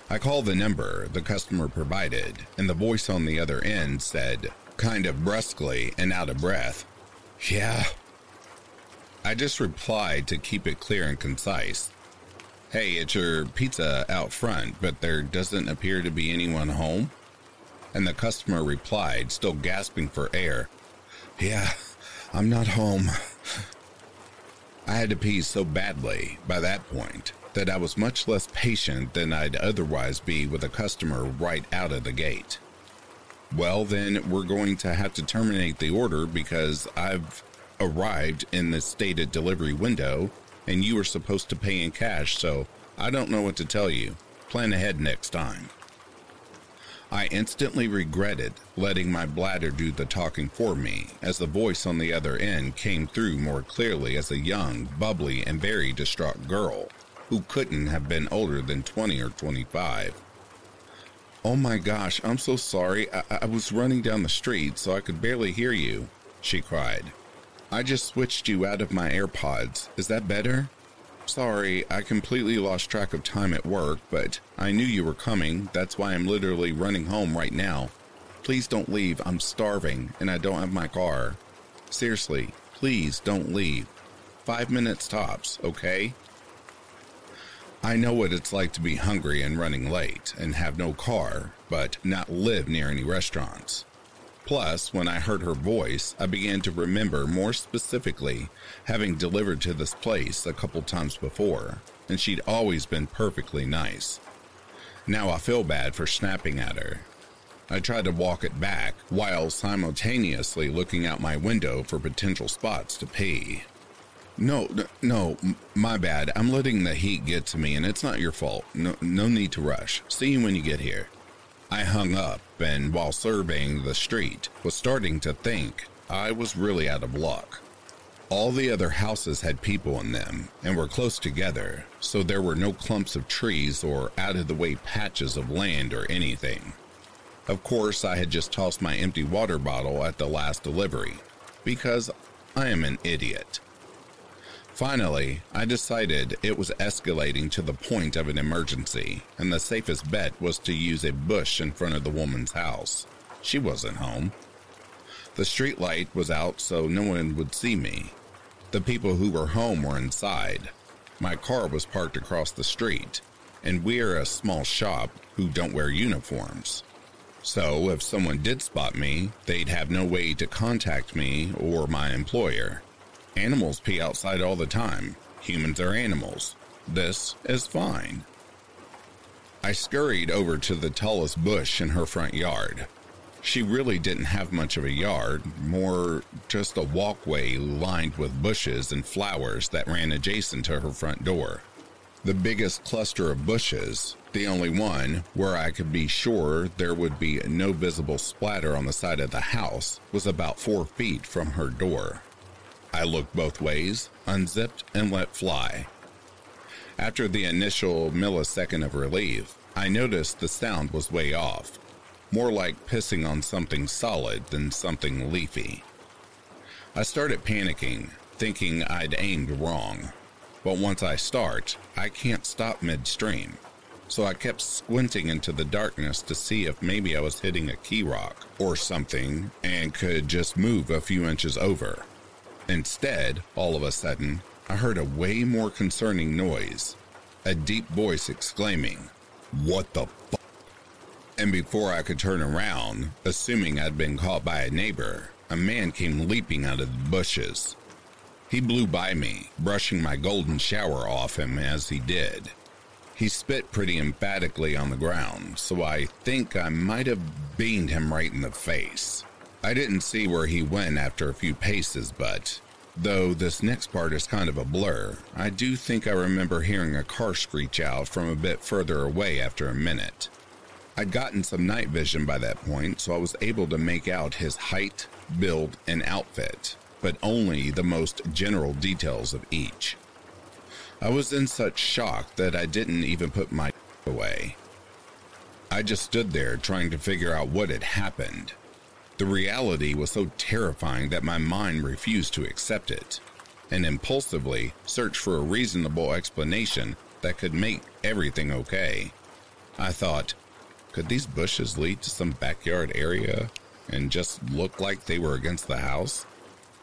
I call the number the customer provided, and the voice on the other end said, kind of brusquely and out of breath, Yeah. I just replied to keep it clear and concise Hey, it's your pizza out front, but there doesn't appear to be anyone home? And the customer replied, still gasping for air, Yeah, I'm not home. I had to pee so badly by that point that I was much less patient than I'd otherwise be with a customer right out of the gate. Well, then we're going to have to terminate the order because I've arrived in the stated delivery window and you were supposed to pay in cash, so I don't know what to tell you. Plan ahead next time. I instantly regretted letting my bladder do the talking for me, as the voice on the other end came through more clearly as a young, bubbly, and very distraught girl who couldn't have been older than 20 or 25. Oh my gosh, I'm so sorry. I, I was running down the street so I could barely hear you, she cried. I just switched you out of my AirPods. Is that better? Sorry, I completely lost track of time at work, but I knew you were coming. That's why I'm literally running home right now. Please don't leave. I'm starving and I don't have my car. Seriously, please don't leave. Five minutes tops, okay? I know what it's like to be hungry and running late and have no car, but not live near any restaurants. Plus, when I heard her voice, I began to remember more specifically having delivered to this place a couple times before, and she'd always been perfectly nice. Now I feel bad for snapping at her. I tried to walk it back while simultaneously looking out my window for potential spots to pee. No, no, my bad. I'm letting the heat get to me and it's not your fault. No, no need to rush. See you when you get here. I hung up and, while surveying the street, was starting to think I was really out of luck. All the other houses had people in them and were close together, so there were no clumps of trees or out of the way patches of land or anything. Of course, I had just tossed my empty water bottle at the last delivery, because I am an idiot. Finally, I decided it was escalating to the point of an emergency, and the safest bet was to use a bush in front of the woman's house. She wasn't home. The street light was out so no one would see me. The people who were home were inside. My car was parked across the street, and we're a small shop who don't wear uniforms. So if someone did spot me, they'd have no way to contact me or my employer. Animals pee outside all the time. Humans are animals. This is fine. I scurried over to the tallest bush in her front yard. She really didn't have much of a yard, more just a walkway lined with bushes and flowers that ran adjacent to her front door. The biggest cluster of bushes, the only one where I could be sure there would be no visible splatter on the side of the house, was about four feet from her door. I looked both ways, unzipped, and let fly. After the initial millisecond of relief, I noticed the sound was way off, more like pissing on something solid than something leafy. I started panicking, thinking I'd aimed wrong. But once I start, I can't stop midstream. So I kept squinting into the darkness to see if maybe I was hitting a key rock or something and could just move a few inches over. Instead, all of a sudden, I heard a way more concerning noise a deep voice exclaiming, What the fuck? And before I could turn around, assuming I'd been caught by a neighbor, a man came leaping out of the bushes. He blew by me, brushing my golden shower off him as he did. He spit pretty emphatically on the ground, so I think I might have beamed him right in the face. I didn't see where he went after a few paces, but though this next part is kind of a blur, I do think I remember hearing a car screech out from a bit further away after a minute. I'd gotten some night vision by that point, so I was able to make out his height, build, and outfit, but only the most general details of each. I was in such shock that I didn't even put my away. I just stood there trying to figure out what had happened the reality was so terrifying that my mind refused to accept it, and impulsively searched for a reasonable explanation that could make everything okay. I thought, could these bushes lead to some backyard area and just look like they were against the house?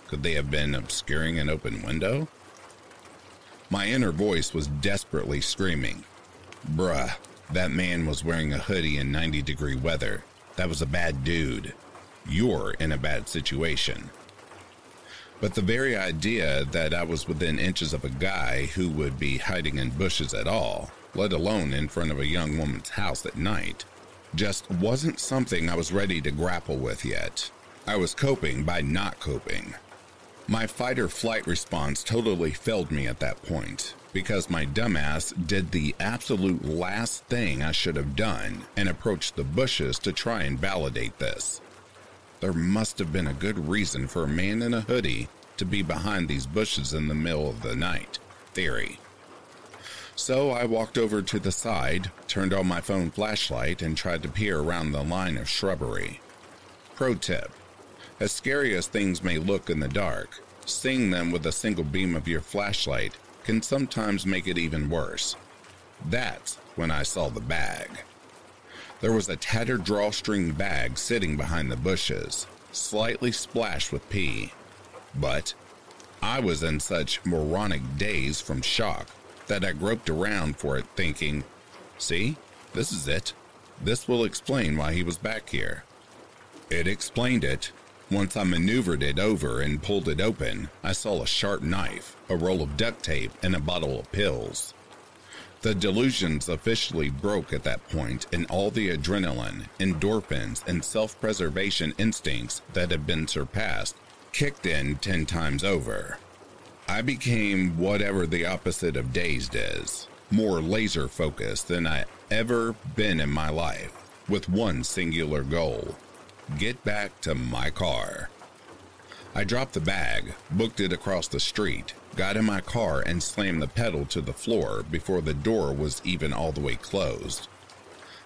Could they have been obscuring an open window? My inner voice was desperately screaming, Bruh, that man was wearing a hoodie in 90 degree weather. That was a bad dude you're in a bad situation. But the very idea that I was within inches of a guy who would be hiding in bushes at all, let alone in front of a young woman's house at night, just wasn't something I was ready to grapple with yet. I was coping by not coping. My fight or flight response totally failed me at that point, because my dumbass did the absolute last thing I should have done and approached the bushes to try and validate this. There must have been a good reason for a man in a hoodie to be behind these bushes in the middle of the night. Theory. So I walked over to the side, turned on my phone flashlight, and tried to peer around the line of shrubbery. Pro tip As scary as things may look in the dark, seeing them with a single beam of your flashlight can sometimes make it even worse. That's when I saw the bag. There was a tattered drawstring bag sitting behind the bushes, slightly splashed with pee. But I was in such moronic daze from shock that I groped around for it, thinking, see, this is it. This will explain why he was back here. It explained it. Once I maneuvered it over and pulled it open, I saw a sharp knife, a roll of duct tape, and a bottle of pills. The delusions officially broke at that point, and all the adrenaline, endorphins, and self preservation instincts that had been surpassed kicked in 10 times over. I became whatever the opposite of dazed is, more laser focused than I ever been in my life, with one singular goal get back to my car. I dropped the bag, booked it across the street, got in my car, and slammed the pedal to the floor before the door was even all the way closed.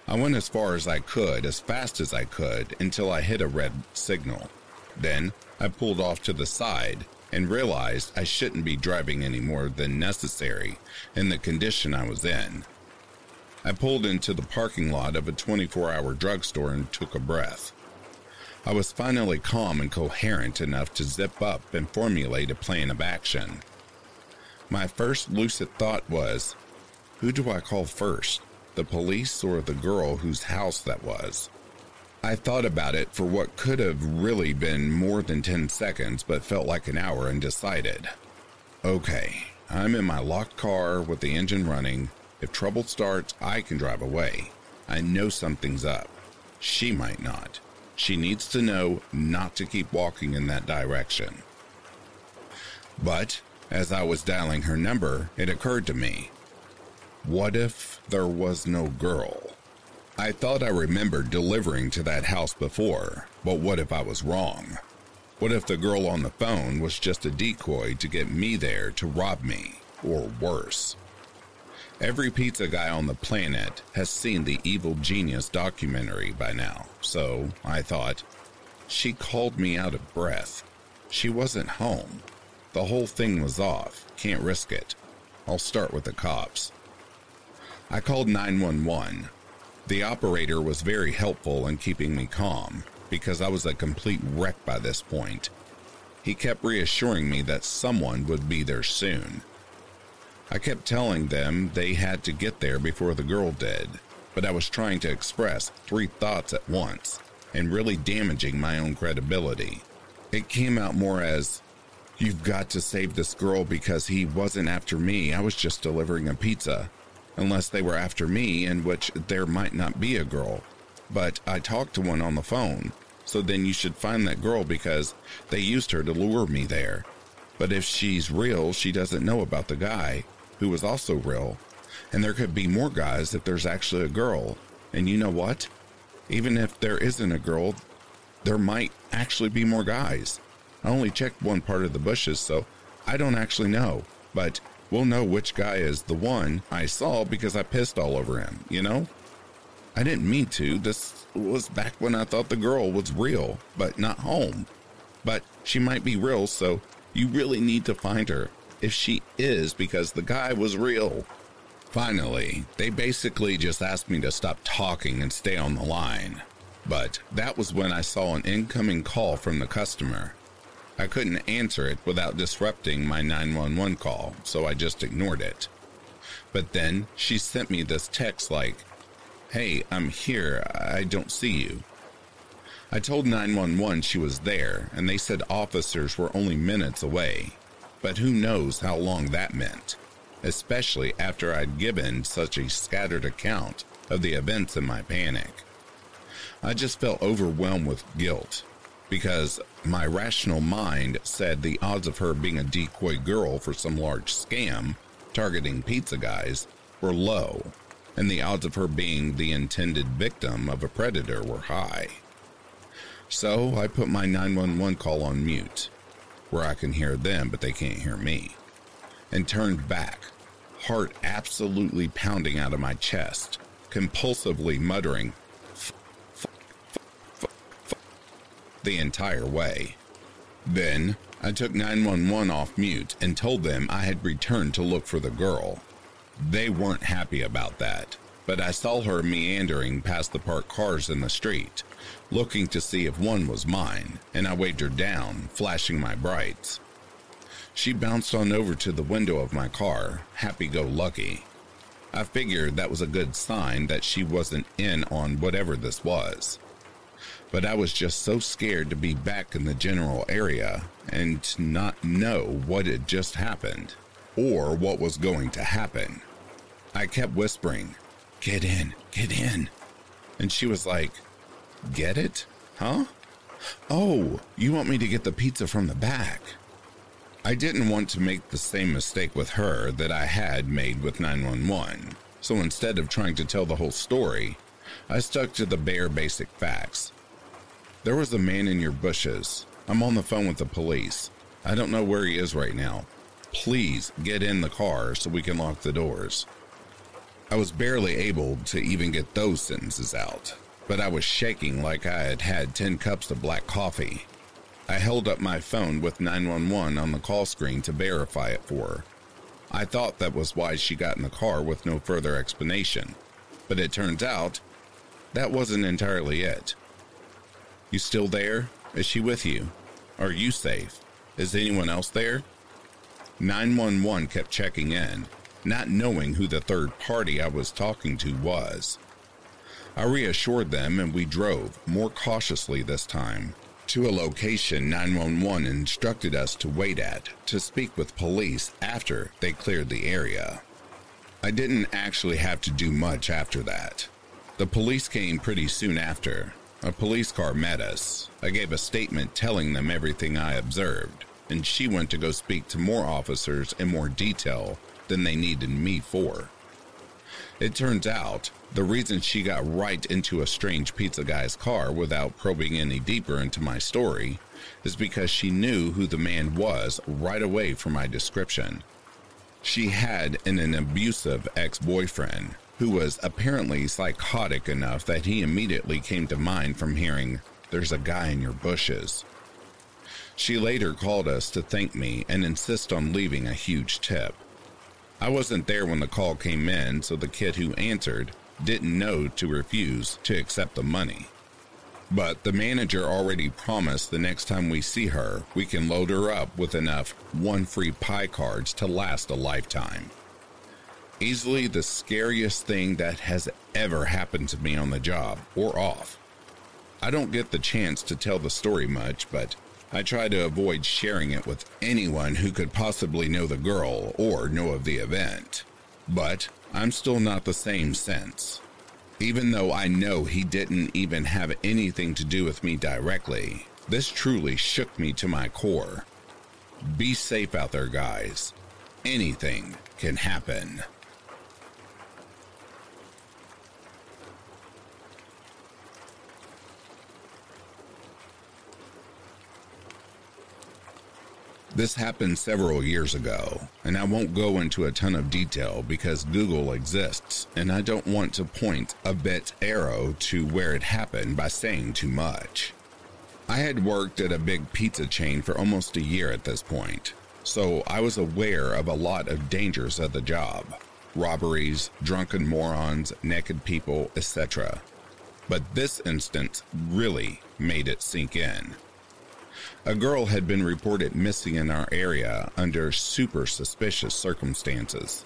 I went as far as I could, as fast as I could, until I hit a red signal. Then I pulled off to the side and realized I shouldn't be driving any more than necessary in the condition I was in. I pulled into the parking lot of a 24 hour drugstore and took a breath. I was finally calm and coherent enough to zip up and formulate a plan of action. My first lucid thought was who do I call first, the police or the girl whose house that was? I thought about it for what could have really been more than 10 seconds, but felt like an hour and decided okay, I'm in my locked car with the engine running. If trouble starts, I can drive away. I know something's up. She might not. She needs to know not to keep walking in that direction. But as I was dialing her number, it occurred to me what if there was no girl? I thought I remembered delivering to that house before, but what if I was wrong? What if the girl on the phone was just a decoy to get me there to rob me, or worse? Every pizza guy on the planet has seen the Evil Genius documentary by now, so I thought, she called me out of breath. She wasn't home. The whole thing was off. Can't risk it. I'll start with the cops. I called 911, the operator was very helpful in keeping me calm because I was a complete wreck by this point. He kept reassuring me that someone would be there soon. I kept telling them they had to get there before the girl did, but I was trying to express three thoughts at once and really damaging my own credibility. It came out more as, You've got to save this girl because he wasn't after me. I was just delivering a pizza unless they were after me, in which there might not be a girl. But I talked to one on the phone, so then you should find that girl because they used her to lure me there. But if she's real, she doesn't know about the guy, who was also real. And there could be more guys if there's actually a girl. And you know what? Even if there isn't a girl, there might actually be more guys. I only checked one part of the bushes, so I don't actually know. But we'll know which guy is the one I saw because I pissed all over him, you know? I didn't mean to. This was back when I thought the girl was real, but not home. But she might be real, so you really need to find her if she is because the guy was real. Finally, they basically just asked me to stop talking and stay on the line. But that was when I saw an incoming call from the customer. I couldn't answer it without disrupting my 911 call, so I just ignored it. But then she sent me this text like, Hey, I'm here. I don't see you. I told 911 she was there, and they said officers were only minutes away. But who knows how long that meant, especially after I'd given such a scattered account of the events in my panic. I just felt overwhelmed with guilt because my rational mind said the odds of her being a decoy girl for some large scam targeting pizza guys were low, and the odds of her being the intended victim of a predator were high. So I put my 911 call on mute, where I can hear them but they can't hear me, and turned back, heart absolutely pounding out of my chest, compulsively muttering, the entire way. Then I took 911 off mute and told them I had returned to look for the girl. They weren't happy about that, but I saw her meandering past the parked cars in the street, looking to see if one was mine, and I waved her down, flashing my brights. She bounced on over to the window of my car, happy go lucky. I figured that was a good sign that she wasn't in on whatever this was but I was just so scared to be back in the general area and not know what had just happened or what was going to happen. I kept whispering, Get in, get in. And she was like, Get it? Huh? Oh, you want me to get the pizza from the back? I didn't want to make the same mistake with her that I had made with 911, so instead of trying to tell the whole story, I stuck to the bare basic facts there was a man in your bushes. I'm on the phone with the police. I don't know where he is right now. Please get in the car so we can lock the doors. I was barely able to even get those sentences out, but I was shaking like I had had 10 cups of black coffee. I held up my phone with 911 on the call screen to verify it for her. I thought that was why she got in the car with no further explanation, but it turns out that wasn't entirely it. You still there? Is she with you? Are you safe? Is anyone else there? 911 kept checking in, not knowing who the third party I was talking to was. I reassured them and we drove, more cautiously this time, to a location 911 instructed us to wait at to speak with police after they cleared the area. I didn't actually have to do much after that. The police came pretty soon after, a police car met us. I gave a statement telling them everything I observed, and she went to go speak to more officers in more detail than they needed me for. It turns out the reason she got right into a strange pizza guy's car without probing any deeper into my story is because she knew who the man was right away from my description. She had an, an abusive ex boyfriend who was apparently psychotic enough that he immediately came to mind from hearing, There's a guy in your bushes. She later called us to thank me and insist on leaving a huge tip. I wasn't there when the call came in, so the kid who answered didn't know to refuse to accept the money. But the manager already promised the next time we see her, we can load her up with enough one free pie cards to last a lifetime. Easily the scariest thing that has ever happened to me on the job or off. I don't get the chance to tell the story much, but I try to avoid sharing it with anyone who could possibly know the girl or know of the event. But I'm still not the same since. Even though I know he didn't even have anything to do with me directly, this truly shook me to my core. Be safe out there, guys. Anything can happen. This happened several years ago, and I won't go into a ton of detail because Google exists, and I don't want to point a bit arrow to where it happened by saying too much. I had worked at a big pizza chain for almost a year at this point, so I was aware of a lot of dangers of the job robberies, drunken morons, naked people, etc. But this instance really made it sink in. A girl had been reported missing in our area under super suspicious circumstances.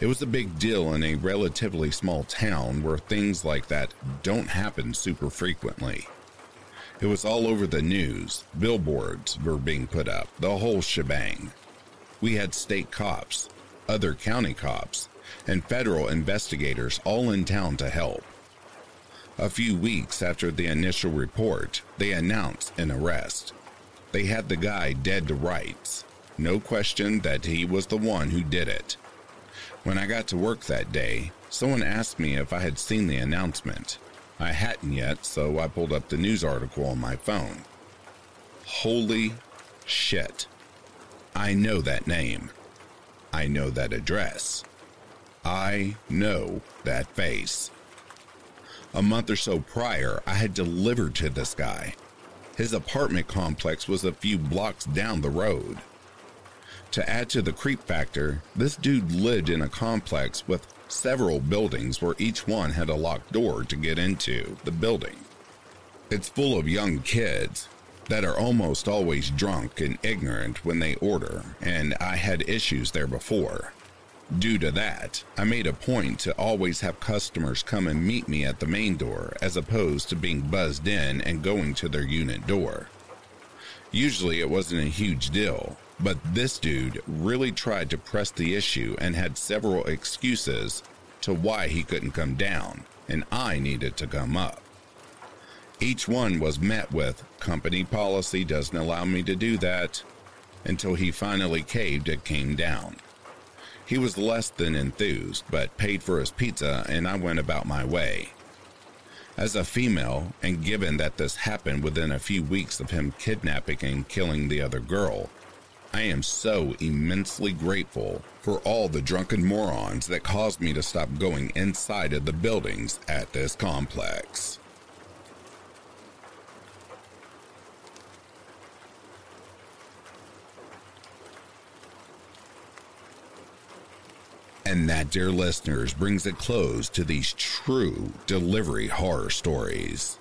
It was a big deal in a relatively small town where things like that don't happen super frequently. It was all over the news, billboards were being put up, the whole shebang. We had state cops, other county cops, and federal investigators all in town to help. A few weeks after the initial report, they announced an arrest. They had the guy dead to rights. No question that he was the one who did it. When I got to work that day, someone asked me if I had seen the announcement. I hadn't yet, so I pulled up the news article on my phone. Holy shit. I know that name. I know that address. I know that face. A month or so prior, I had delivered to this guy. His apartment complex was a few blocks down the road. To add to the creep factor, this dude lived in a complex with several buildings where each one had a locked door to get into the building. It's full of young kids that are almost always drunk and ignorant when they order, and I had issues there before. Due to that, I made a point to always have customers come and meet me at the main door as opposed to being buzzed in and going to their unit door. Usually it wasn't a huge deal, but this dude really tried to press the issue and had several excuses to why he couldn't come down, and I needed to come up. Each one was met with company policy doesn't allow me to do that until he finally caved and came down. He was less than enthused, but paid for his pizza, and I went about my way. As a female, and given that this happened within a few weeks of him kidnapping and killing the other girl, I am so immensely grateful for all the drunken morons that caused me to stop going inside of the buildings at this complex. And that, dear listeners, brings a close to these true delivery horror stories.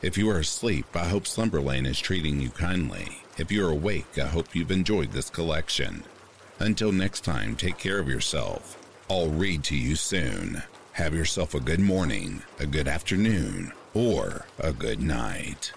If you are asleep, I hope Slumberland is treating you kindly. If you're awake, I hope you've enjoyed this collection. Until next time, take care of yourself. I'll read to you soon. Have yourself a good morning, a good afternoon, or a good night.